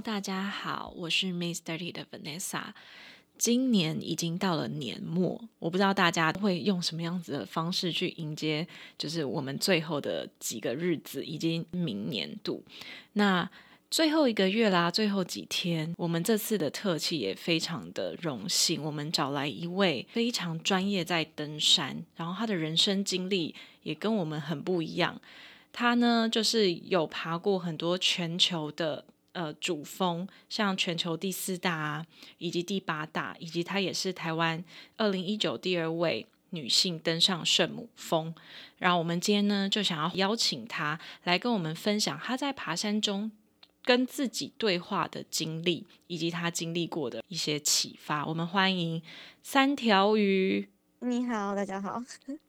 大家好，我是 Miss Thirty 的 Vanessa。今年已经到了年末，我不知道大家会用什么样子的方式去迎接，就是我们最后的几个日子，以及明年度。那最后一个月啦，最后几天，我们这次的特辑也非常的荣幸，我们找来一位非常专业在登山，然后他的人生经历也跟我们很不一样。他呢，就是有爬过很多全球的。呃，主峰像全球第四大啊，以及第八大，以及她也是台湾二零一九第二位女性登上圣母峰。然后我们今天呢，就想要邀请她来跟我们分享她在爬山中跟自己对话的经历，以及她经历过的一些启发。我们欢迎三条鱼。你好，大家好。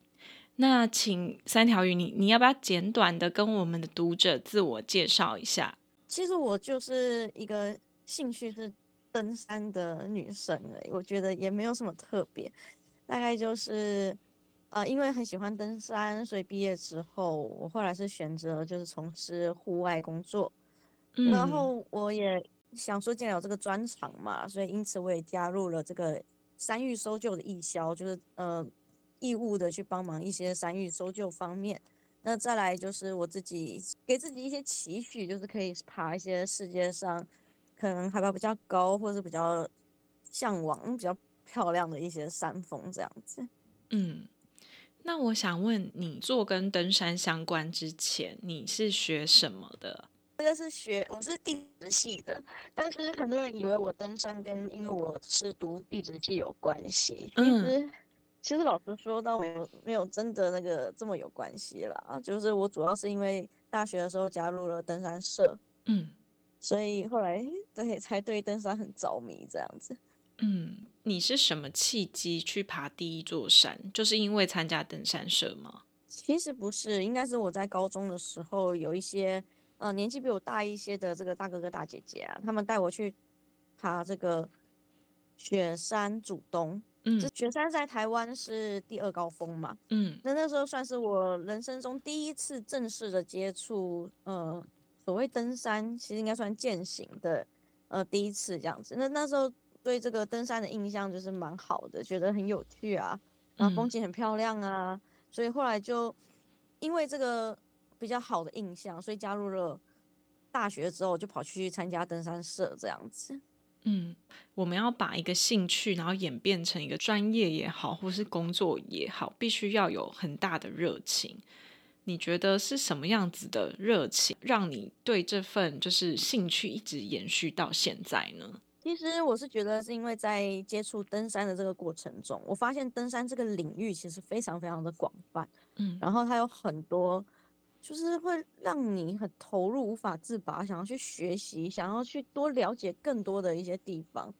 那请三条鱼，你你要不要简短的跟我们的读者自我介绍一下？其实我就是一个兴趣是登山的女生而已，我觉得也没有什么特别，大概就是，呃，因为很喜欢登山，所以毕业之后，我后来是选择就是从事户外工作，然后我也想说，既然有这个专场嘛，所以因此我也加入了这个山域搜救的义消，就是呃义务的去帮忙一些山域搜救方面。那再来就是我自己给自己一些期许，就是可以爬一些世界上可能海拔比较高，或者是比较向往、比较漂亮的一些山峰这样子。嗯，那我想问你，做跟登山相关之前，你是学什么的？这个是学，我是地质系的，但是很多人以为我登山跟因为我是读地质系有关系。嗯。其实老实说，倒没有没有真的那个这么有关系啦。就是我主要是因为大学的时候加入了登山社，嗯，所以后来对才对登山很着迷这样子。嗯，你是什么契机去爬第一座山？就是因为参加登山社吗？其实不是，应该是我在高中的时候有一些呃年纪比我大一些的这个大哥哥大姐姐啊，他们带我去爬这个雪山主东。嗯，雪山在台湾是第二高峰嘛？嗯，那那时候算是我人生中第一次正式的接触，呃，所谓登山，其实应该算践行的，呃，第一次这样子。那那时候对这个登山的印象就是蛮好的，觉得很有趣啊，然后风景很漂亮啊，所以后来就因为这个比较好的印象，所以加入了大学之后就跑去参加登山社这样子。嗯，我们要把一个兴趣，然后演变成一个专业也好，或是工作也好，必须要有很大的热情。你觉得是什么样子的热情，让你对这份就是兴趣一直延续到现在呢？其实我是觉得是因为在接触登山的这个过程中，我发现登山这个领域其实非常非常的广泛，嗯，然后它有很多。就是会让你很投入、无法自拔，想要去学习，想要去多了解更多的一些地方。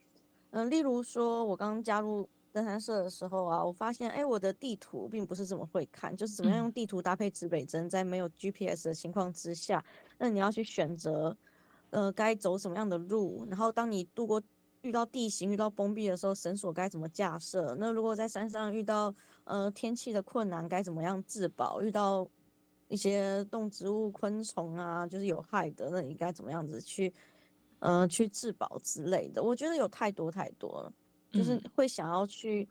嗯，例如说，我刚加入登山社的时候啊，我发现，哎，我的地图并不是这么会看，就是怎么样用地图搭配指北针，在没有 GPS 的情况之下，那你要去选择，呃，该走什么样的路，然后当你度过遇到地形、遇到封闭的时候，绳索该怎么架设？那如果在山上遇到呃天气的困难，该怎么样自保？遇到一些动植物、昆虫啊，就是有害的，那你该怎么样子去，呃，去自保之类的？我觉得有太多太多了，就是会想要去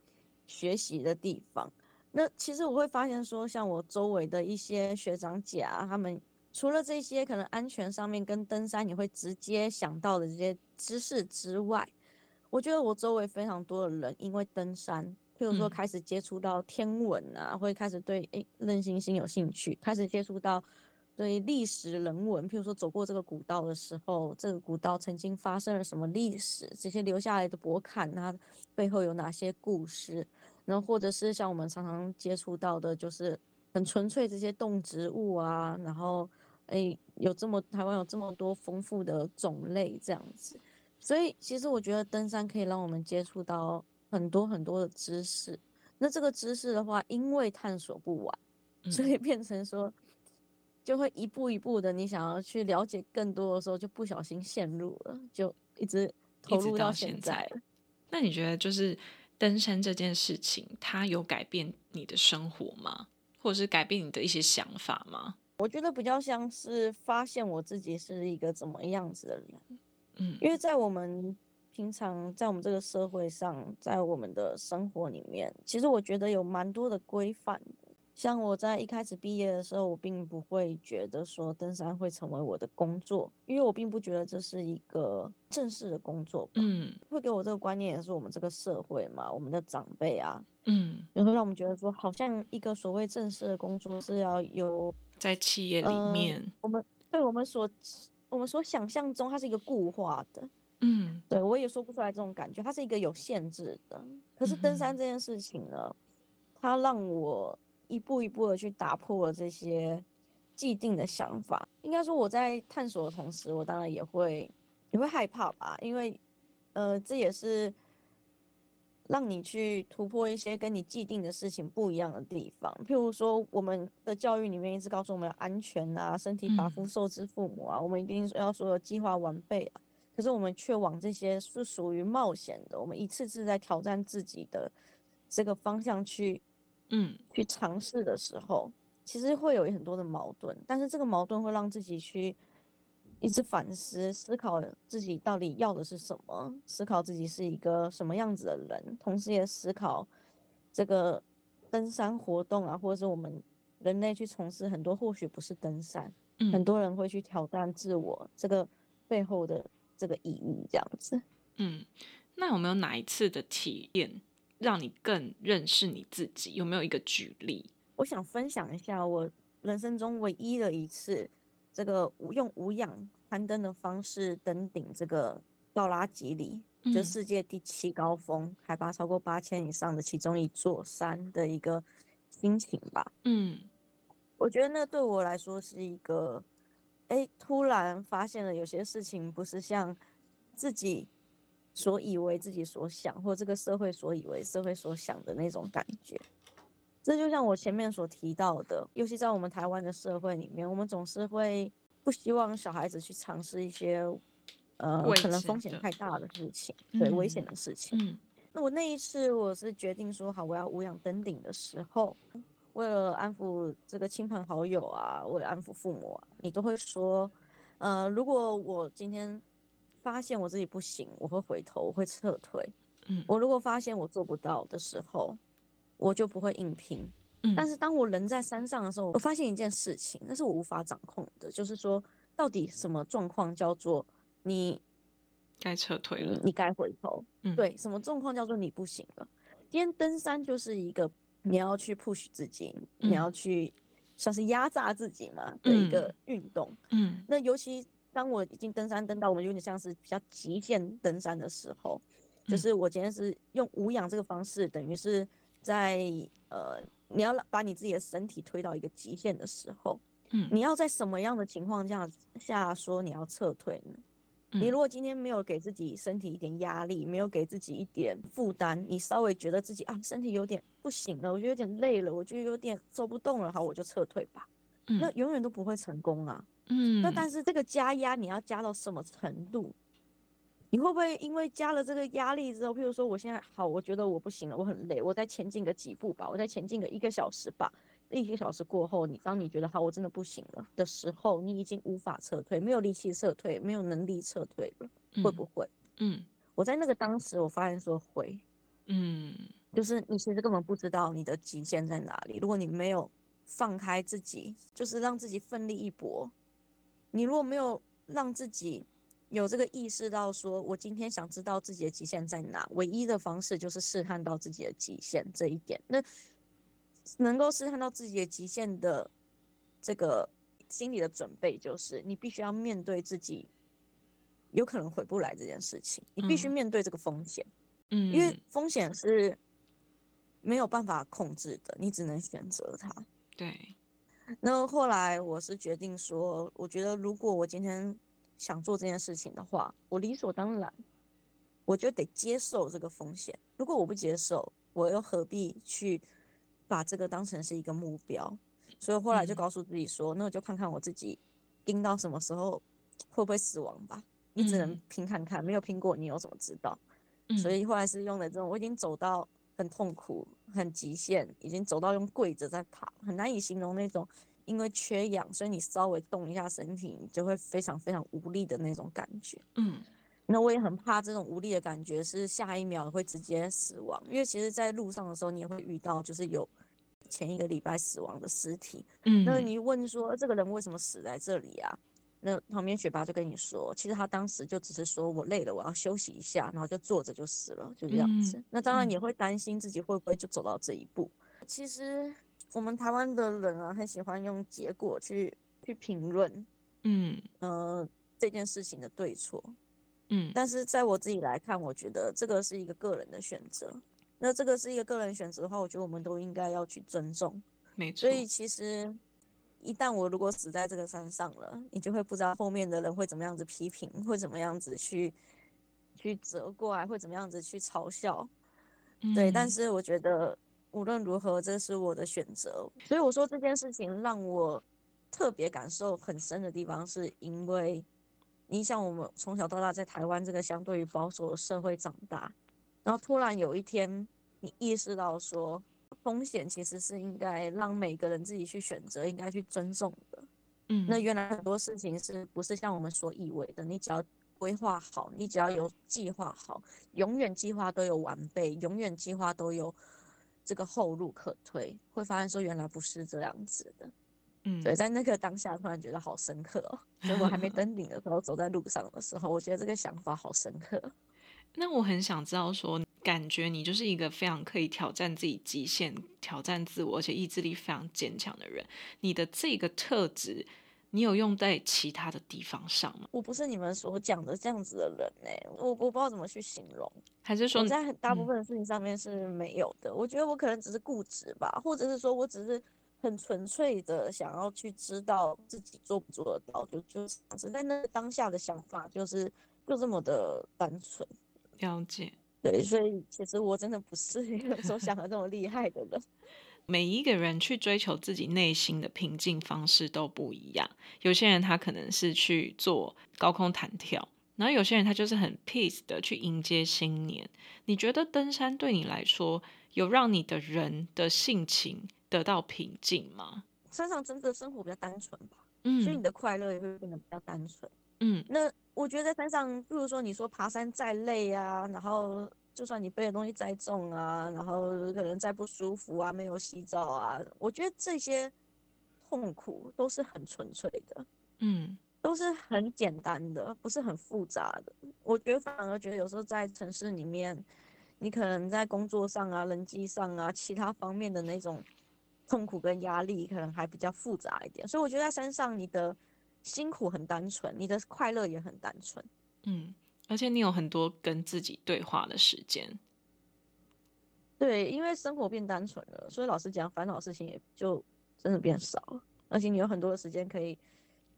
学习的地方。那其实我会发现说，像我周围的一些学长姐啊，他们除了这些可能安全上面跟登山你会直接想到的这些知识之外，我觉得我周围非常多的人因为登山。譬如说，开始接触到天文啊，会开始对诶任星星有兴趣，开始接触到对历史人文，譬如说走过这个古道的时候，这个古道曾经发生了什么历史，这些留下来的博坎它背后有哪些故事，然后或者是像我们常常接触到的，就是很纯粹这些动植物啊，然后诶有这么台湾有这么多丰富的种类这样子，所以其实我觉得登山可以让我们接触到很多很多的知识。那这个知识的话，因为探索不完，所以变成说就会一步一步的，你想要去了解更多的时候，就不小心陷入了，就一直投入到现在。那你觉得就是登山这件事情，它有改变你的生活吗？或者是改变你的一些想法吗？我觉得比较像是发现我自己是一个怎么样子的人，嗯，因为在我们平常在我们这个社会上，在我们的生活里面，其实我觉得有蛮多的规范。像我在一开始毕业的时候，我并不会觉得说登山会成为我的工作，因为我并不觉得这是一个正式的工作。嗯，会给我这个观念也是我们这个社会嘛，我们的长辈啊，嗯，也会让我们觉得说，好像一个所谓正式的工作是要有在企业里面，我们对我们所我们所想象中，它是一个固化的。嗯，对我也说不出来这种感觉，它是一个有限制的。可是登山这件事情呢，它让我。一步一步的去打破了这些既定的想法。应该说，我在探索的同时，我当然也会也会害怕吧，因为，呃，这也是让你去突破一些跟你既定的事情不一样的地方。譬如说，我们的教育里面一直告诉我们要安全啊，身体发肤受之父母啊，我们一定要说计划完备啊。可是我们却往这些是属于冒险的，我们一次次在挑战自己的这个方向去。嗯，去尝试的时候，其实会有很多的矛盾，但是这个矛盾会让自己去一直反思、思考自己到底要的是什么，思考自己是一个什么样子的人，同时也思考这个登山活动啊，或者是我们人类去从事很多或许不是登山，很多人会去挑战自我这个背后的这个意义，这样子。嗯，那有没有哪一次的体验？让你更认识你自己，有没有一个举例？我想分享一下我人生中唯一的一次，这个用无氧攀登的方式登顶这个道拉吉里，就世界第七高峰，海拔超过八千以上的其中一座山的一个心情吧。嗯，我觉得那对我来说是一个，哎，突然发现了有些事情不是像自己。所以为自己所想，或这个社会所以为社会所想的那种感觉，这就像我前面所提到的，尤其在我们台湾的社会里面，我们总是会不希望小孩子去尝试一些，呃，可能风险太大的事情，对危险的事情。嗯，那我那一次我是决定说好，我要无氧登顶的时候，为了安抚这个亲朋好友啊，为了安抚父母啊，你都会说，呃，如果我今天。发现我自己不行，我会回头，我会撤退。嗯，我如果发现我做不到的时候，我就不会硬拼。嗯，但是当我人在山上的时候，我发现一件事情，那是我无法掌控的，就是说，到底什么状况叫做你该撤退了，你该回头？嗯，对，什么状况叫做你不行了？今天登山就是一个你要去 push 自己，你要去算是压榨自己嘛的一个运动。嗯，那尤其。当我已经登山登到我们有点像是比较极限登山的时候，就是我今天是用无氧这个方式，等于是在呃，你要把你自己的身体推到一个极限的时候，嗯，你要在什么样的情况下下说你要撤退呢？你如果今天没有给自己身体一点压力，没有给自己一点负担，你稍微觉得自己啊身体有点不行了，我觉得有点累了，我觉得有点走不动了，好，我就撤退吧。那永远都不会成功啊。嗯，那但是这个加压你要加到什么程度？你会不会因为加了这个压力之后，譬如说我现在好，我觉得我不行了，我很累，我再前进个几步吧，我再前进个一个小时吧。一个小时过后，你当你觉得好，我真的不行了的时候，你已经无法撤退，没有力气撤退，没有能力撤退了，会不会？嗯，我在那个当时，我发现说会，嗯，就是你其实根本不知道你的极限在哪里。如果你没有放开自己，就是让自己奋力一搏。你如果没有让自己有这个意识到，说我今天想知道自己的极限在哪，唯一的方式就是试探到自己的极限这一点。那能够试探到自己的极限的这个心理的准备，就是你必须要面对自己有可能回不来这件事情，你必须面对这个风险。嗯，因为风险是没有办法控制的，你只能选择它。对。那后来我是决定说，我觉得如果我今天想做这件事情的话，我理所当然，我就得接受这个风险。如果我不接受，我又何必去把这个当成是一个目标？所以后来就告诉自己说，那我就看看我自己盯到什么时候会不会死亡吧。你只能拼看看，没有拼过，你又怎么知道？所以后来是用的这种，我已经走到很痛苦、很极限，已经走到用跪着在爬，很难以形容那种因为缺氧，所以你稍微动一下身体，你就会非常非常无力的那种感觉。嗯，那我也很怕这种无力的感觉是下一秒会直接死亡，因为其实在路上的时候，你也会遇到就是有前一个礼拜死亡的尸体。嗯，那你问说这个人为什么死在这里啊？那旁边学霸就跟你说，其实他当时就只是说我累了，我要休息一下，然后就坐着就死了，就这样子。那当然也会担心自己会不会就走到这一步。其实我们台湾的人啊，很喜欢用结果去去评论，嗯呃这件事情的对错，嗯。但是在我自己来看，我觉得这个是一个个人的选择。那这个是一个个人选择的话，我觉得我们都应该要去尊重。没错。所以其实。一旦我如果死在这个山上了，你就会不知道后面的人会怎么样子批评，会怎么样子去去责怪，会怎么样子去嘲笑。对，但是我觉得无论如何，这是我的选择。所以我说这件事情让我特别感受很深的地方，是因为你想我们从小到大在台湾这个相对于保守的社会长大，然后突然有一天你意识到说。风险其实是应该让每个人自己去选择，应该去尊重的。嗯，那原来很多事情是不是像我们所以为的？你只要规划好，你只要有计划好，永远计划都有完备，永远计划都有这个后路可推。会发现说原来不是这样子的。嗯，对，在那个当下突然觉得好深刻哦。所以我还没登顶的时候，走在路上的时候，我觉得这个想法好深刻。那我很想知道说。感觉你就是一个非常可以挑战自己极限、挑战自我，而且意志力非常坚强的人。你的这个特质，你有用在其他的地方上吗？我不是你们所讲的这样子的人哎，我我不知道怎么去形容。还是说在大部分的事情上面是没有的？我觉得我可能只是固执吧，或者是说我只是很纯粹的想要去知道自己做不做得到，就就是在那当下的想法就是就这么的单纯。了解。对，所以其实我真的不是有时候想的这么厉害的人。每一个人去追求自己内心的平静方式都不一样。有些人他可能是去做高空弹跳，然后有些人他就是很 peace 的去迎接新年。你觉得登山对你来说有让你的人的性情得到平静吗？山上真的生活比较单纯吧，嗯，所以你的快乐也会变得比较单纯。嗯，那我觉得在山上，比如说你说爬山再累啊，然后就算你背的东西再重啊，然后可能再不舒服啊，没有洗澡啊，我觉得这些痛苦都是很纯粹的，嗯，都是很简单的，不是很复杂的。我觉得反而觉得有时候在城市里面，你可能在工作上啊、人际上啊、其他方面的那种痛苦跟压力，可能还比较复杂一点。所以我觉得在山上，你的。辛苦很单纯，你的快乐也很单纯。嗯，而且你有很多跟自己对话的时间。对，因为生活变单纯了，所以老实讲，烦恼事情也就真的变少了。而且你有很多的时间可以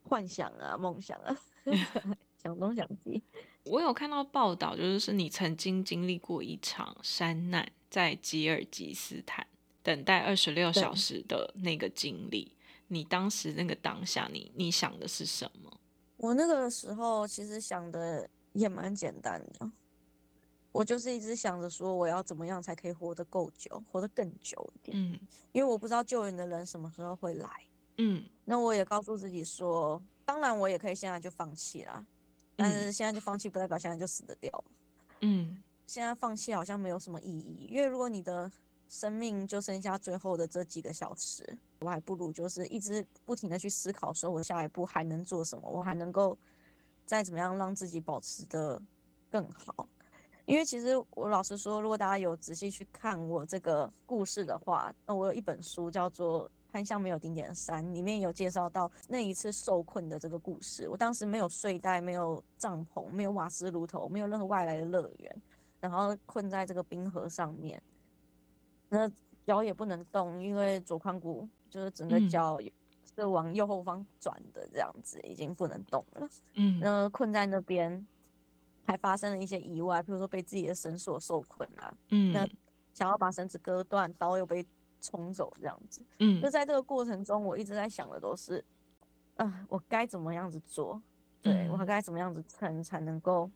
幻想啊、梦想啊、想东想西。我有看到报道，就是是你曾经经历过一场山难，在吉尔吉斯坦等待二十六小时的那个经历。你当时那个当下，你你想的是什么？我那个时候其实想的也蛮简单的，我就是一直想着说，我要怎么样才可以活得够久，活得更久一点。嗯，因为我不知道救援的人什么时候会来。嗯，那我也告诉自己说，当然我也可以现在就放弃啦，但是现在就放弃不代表现在就死得掉。嗯，现在放弃好像没有什么意义，因为如果你的生命就剩下最后的这几个小时。我还不如就是一直不停的去思考，说我下一步还能做什么，我还能够再怎么样让自己保持的更好。因为其实我老实说，如果大家有仔细去看我这个故事的话，那我有一本书叫做《潘香没有顶点的山》，里面有介绍到那一次受困的这个故事。我当时没有睡袋，没有帐篷，没有瓦斯炉头，没有任何外来的乐园，然后困在这个冰河上面，那脚也不能动，因为左髋骨。就是整个脚是往右后方转的，这样子已经不能动了。嗯，那困在那边，还发生了一些意外，比如说被自己的绳索受困啊。嗯，那想要把绳子割断，刀又被冲走，这样子。嗯，就在这个过程中，我一直在想的都是，啊，我该怎么样子做？对我该怎么样子撑才能够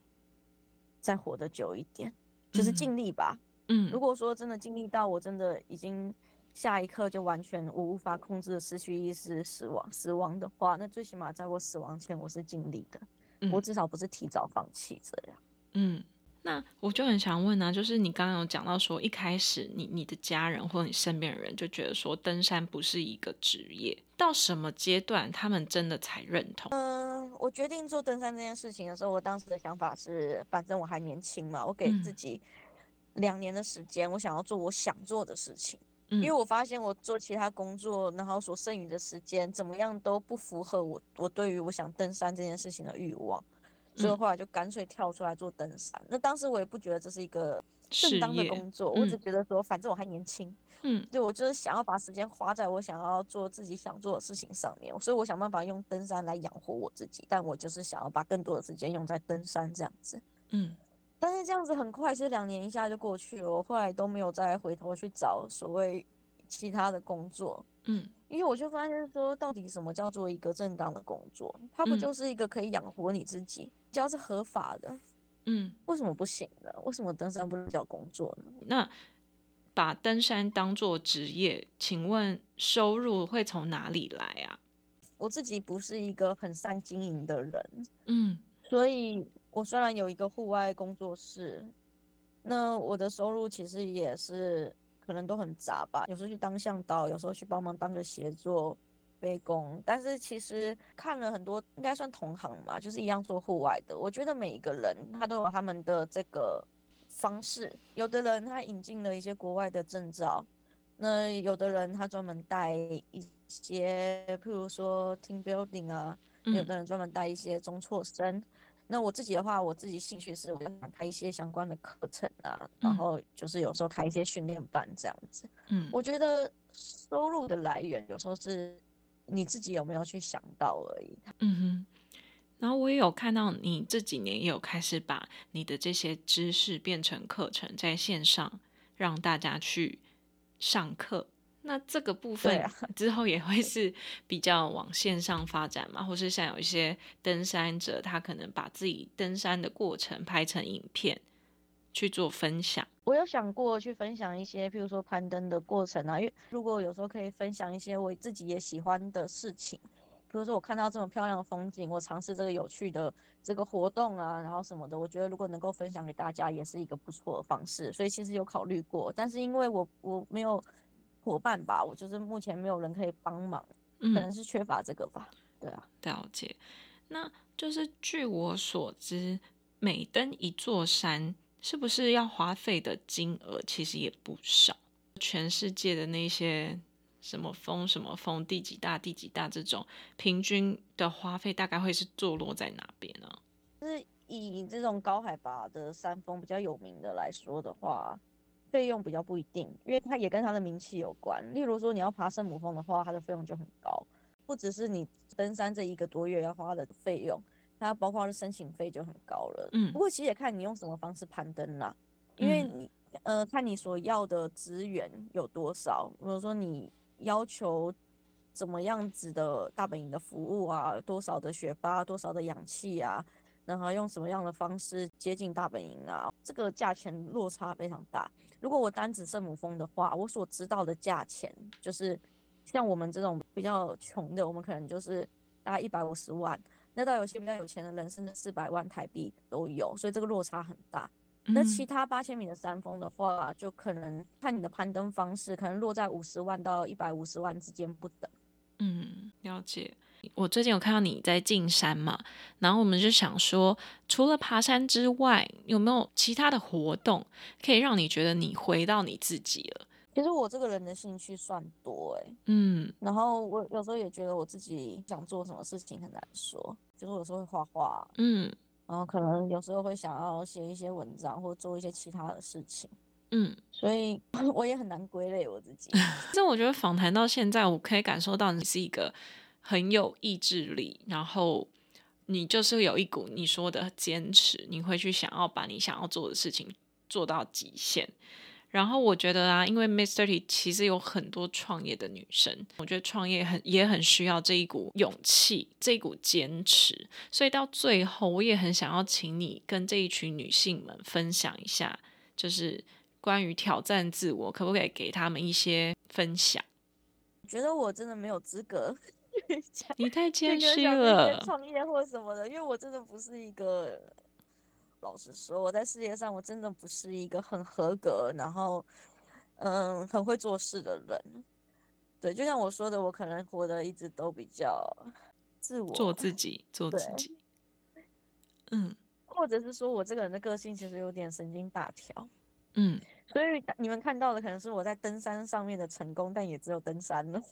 再活得久一点？就是尽力吧。嗯，如果说真的经历到我真的已经。下一刻就完全我无法控制的失去意识死亡死亡的话，那最起码在我死亡前我是尽力的，我至少不是提早放弃这样。嗯，那我就很想问啊，就是你刚刚有讲到说一开始你你的家人或者你身边的人就觉得说登山不是一个职业，到什么阶段他们真的才认同？嗯，我决定做登山这件事情的时候，我当时的想法是，反正我还年轻嘛，我给自己两年的时间，我想要做我想做的事情。因为我发现我做其他工作，然后所剩余的时间怎么样都不符合我我对于我想登山这件事情的欲望，所以后来就干脆跳出来做登山。那当时我也不觉得这是一个正当的工作，我只觉得说反正我还年轻，嗯，对我就是想要把时间花在我想要做自己想做的事情上面，所以我想办法用登山来养活我自己，但我就是想要把更多的时间用在登山这样子，嗯。但是这样子很快，其实两年一下就过去了。我后来都没有再回头去找所谓其他的工作，嗯，因为我就发现说，到底什么叫做一个正当的工作？它不就是一个可以养活你自己，只要是合法的，嗯，为什么不行呢？为什么登山不能叫工作呢？那把登山当做职业，请问收入会从哪里来啊？我自己不是一个很善经营的人，嗯，所以。我虽然有一个户外工作室，那我的收入其实也是可能都很杂吧。有时候去当向导，有时候去帮忙当个协作、背工。但是其实看了很多，应该算同行嘛，就是一样做户外的。我觉得每一个人他都有他们的这个方式。有的人他引进了一些国外的证照，那有的人他专门带一些，譬如说 team building 啊，有的人专门带一些中辍生。那我自己的话，我自己兴趣是我想开一些相关的课程啊，然后就是有时候开一些训练班这样子。嗯，我觉得收入的来源有时候是你自己有没有去想到而已。嗯哼。然后我也有看到你这几年也有开始把你的这些知识变成课程，在线上让大家去上课。那这个部分 之后也会是比较往线上发展嘛，或是像有一些登山者，他可能把自己登山的过程拍成影片去做分享。我有想过去分享一些，譬如说攀登的过程啊，因为如果有时候可以分享一些我自己也喜欢的事情，比如说我看到这么漂亮的风景，我尝试这个有趣的这个活动啊，然后什么的，我觉得如果能够分享给大家，也是一个不错的方式。所以其实有考虑过，但是因为我我没有。伙伴吧，我就是目前没有人可以帮忙，可能是缺乏这个吧。对啊，了解。那就是据我所知，每登一座山，是不是要花费的金额其实也不少？全世界的那些什么峰、什么峰，第几大、第几大这种，平均的花费大概会是坐落在哪边呢？就是以这种高海拔的山峰比较有名的来说的话。费用比较不一定，因为它也跟它的名气有关。例如说，你要爬圣母峰的话，它的费用就很高，不只是你登山这一个多月要花的费用，它包括的申请费就很高了。嗯，不过其实也看你用什么方式攀登啦，因为你呃看你所要的资源有多少。比如说你要求怎么样子的大本营的服务啊，多少的雪巴，多少的氧气啊，然后用什么样的方式接近大本营啊，这个价钱落差非常大。如果我单指圣母峰的话，我所知道的价钱就是，像我们这种比较穷的，我们可能就是大概一百五十万。那到有些比较有钱的人，甚至四百万台币都有，所以这个落差很大。那其他八千米的山峰的话，就可能看你的攀登方式，可能落在五十万到一百五十万之间不等。嗯，了解。我最近有看到你在进山嘛，然后我们就想说，除了爬山之外，有没有其他的活动可以让你觉得你回到你自己了？其实我这个人的兴趣算多哎，嗯，然后我有时候也觉得我自己想做什么事情很难说，就是有时候会画画，嗯，然后可能有时候会想要写一些文章或做一些其他的事情，嗯，所以我也很难归类我自己。这我觉得访谈到现在，我可以感受到你是一个。很有意志力，然后你就是有一股你说的坚持，你会去想要把你想要做的事情做到极限。然后我觉得啊，因为 Miss Thirty 其实有很多创业的女生，我觉得创业很也很需要这一股勇气，这一股坚持。所以到最后，我也很想要请你跟这一群女性们分享一下，就是关于挑战自我，可不可以给他们一些分享？觉得我真的没有资格 你太谦虚了，创业或什么的，因为我真的不是一个。老实说，我在事业上我真的不是一个很合格，然后，嗯，很会做事的人。对，就像我说的，我可能活得一直都比较自我，做自己，做自己。嗯，或者是说我这个人的个性其实有点神经大条。嗯，所以你们看到的可能是我在登山上面的成功，但也只有登山了。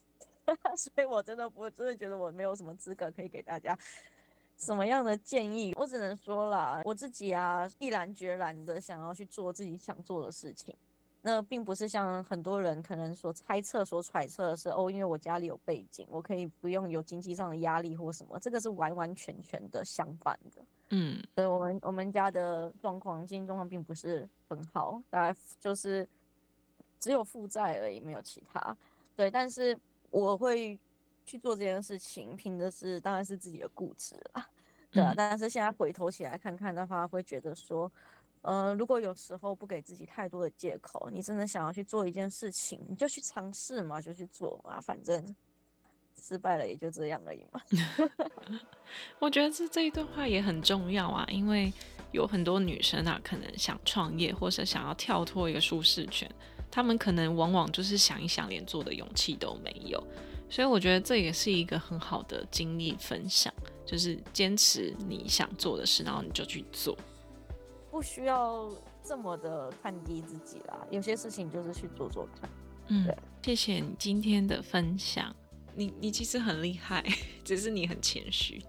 所以我真的不，真的觉得我没有什么资格可以给大家。什么样的建议？我只能说啦，我自己啊，毅然决然的想要去做自己想做的事情。那并不是像很多人可能所猜测、所揣测的是，哦，因为我家里有背景，我可以不用有经济上的压力或什么。这个是完完全全的相反的。嗯，所以我们我们家的状况，经济状况并不是很好，大概就是只有负债而已，没有其他。对，但是我会。去做这件事情，凭的是当然是自己的固执啦，对啊。但是现在回头起来看看的话，会觉得说，呃，如果有时候不给自己太多的借口，你真的想要去做一件事情，你就去尝试嘛，就去做嘛，反正失败了也就这样而已嘛。我觉得这这一段话也很重要啊，因为有很多女生啊，可能想创业或者想要跳脱一个舒适圈，她们可能往往就是想一想，连做的勇气都没有。所以我觉得这也是一个很好的经历分享，就是坚持你想做的事，然后你就去做，不需要这么的看低自己啦。有些事情就是去做做看。嗯，谢谢你今天的分享。你你其实很厉害，只是你很谦虚。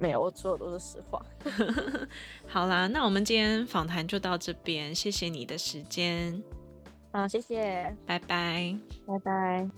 没有，我说的都是实话。好啦，那我们今天访谈就到这边，谢谢你的时间。好，谢谢，拜拜，拜拜。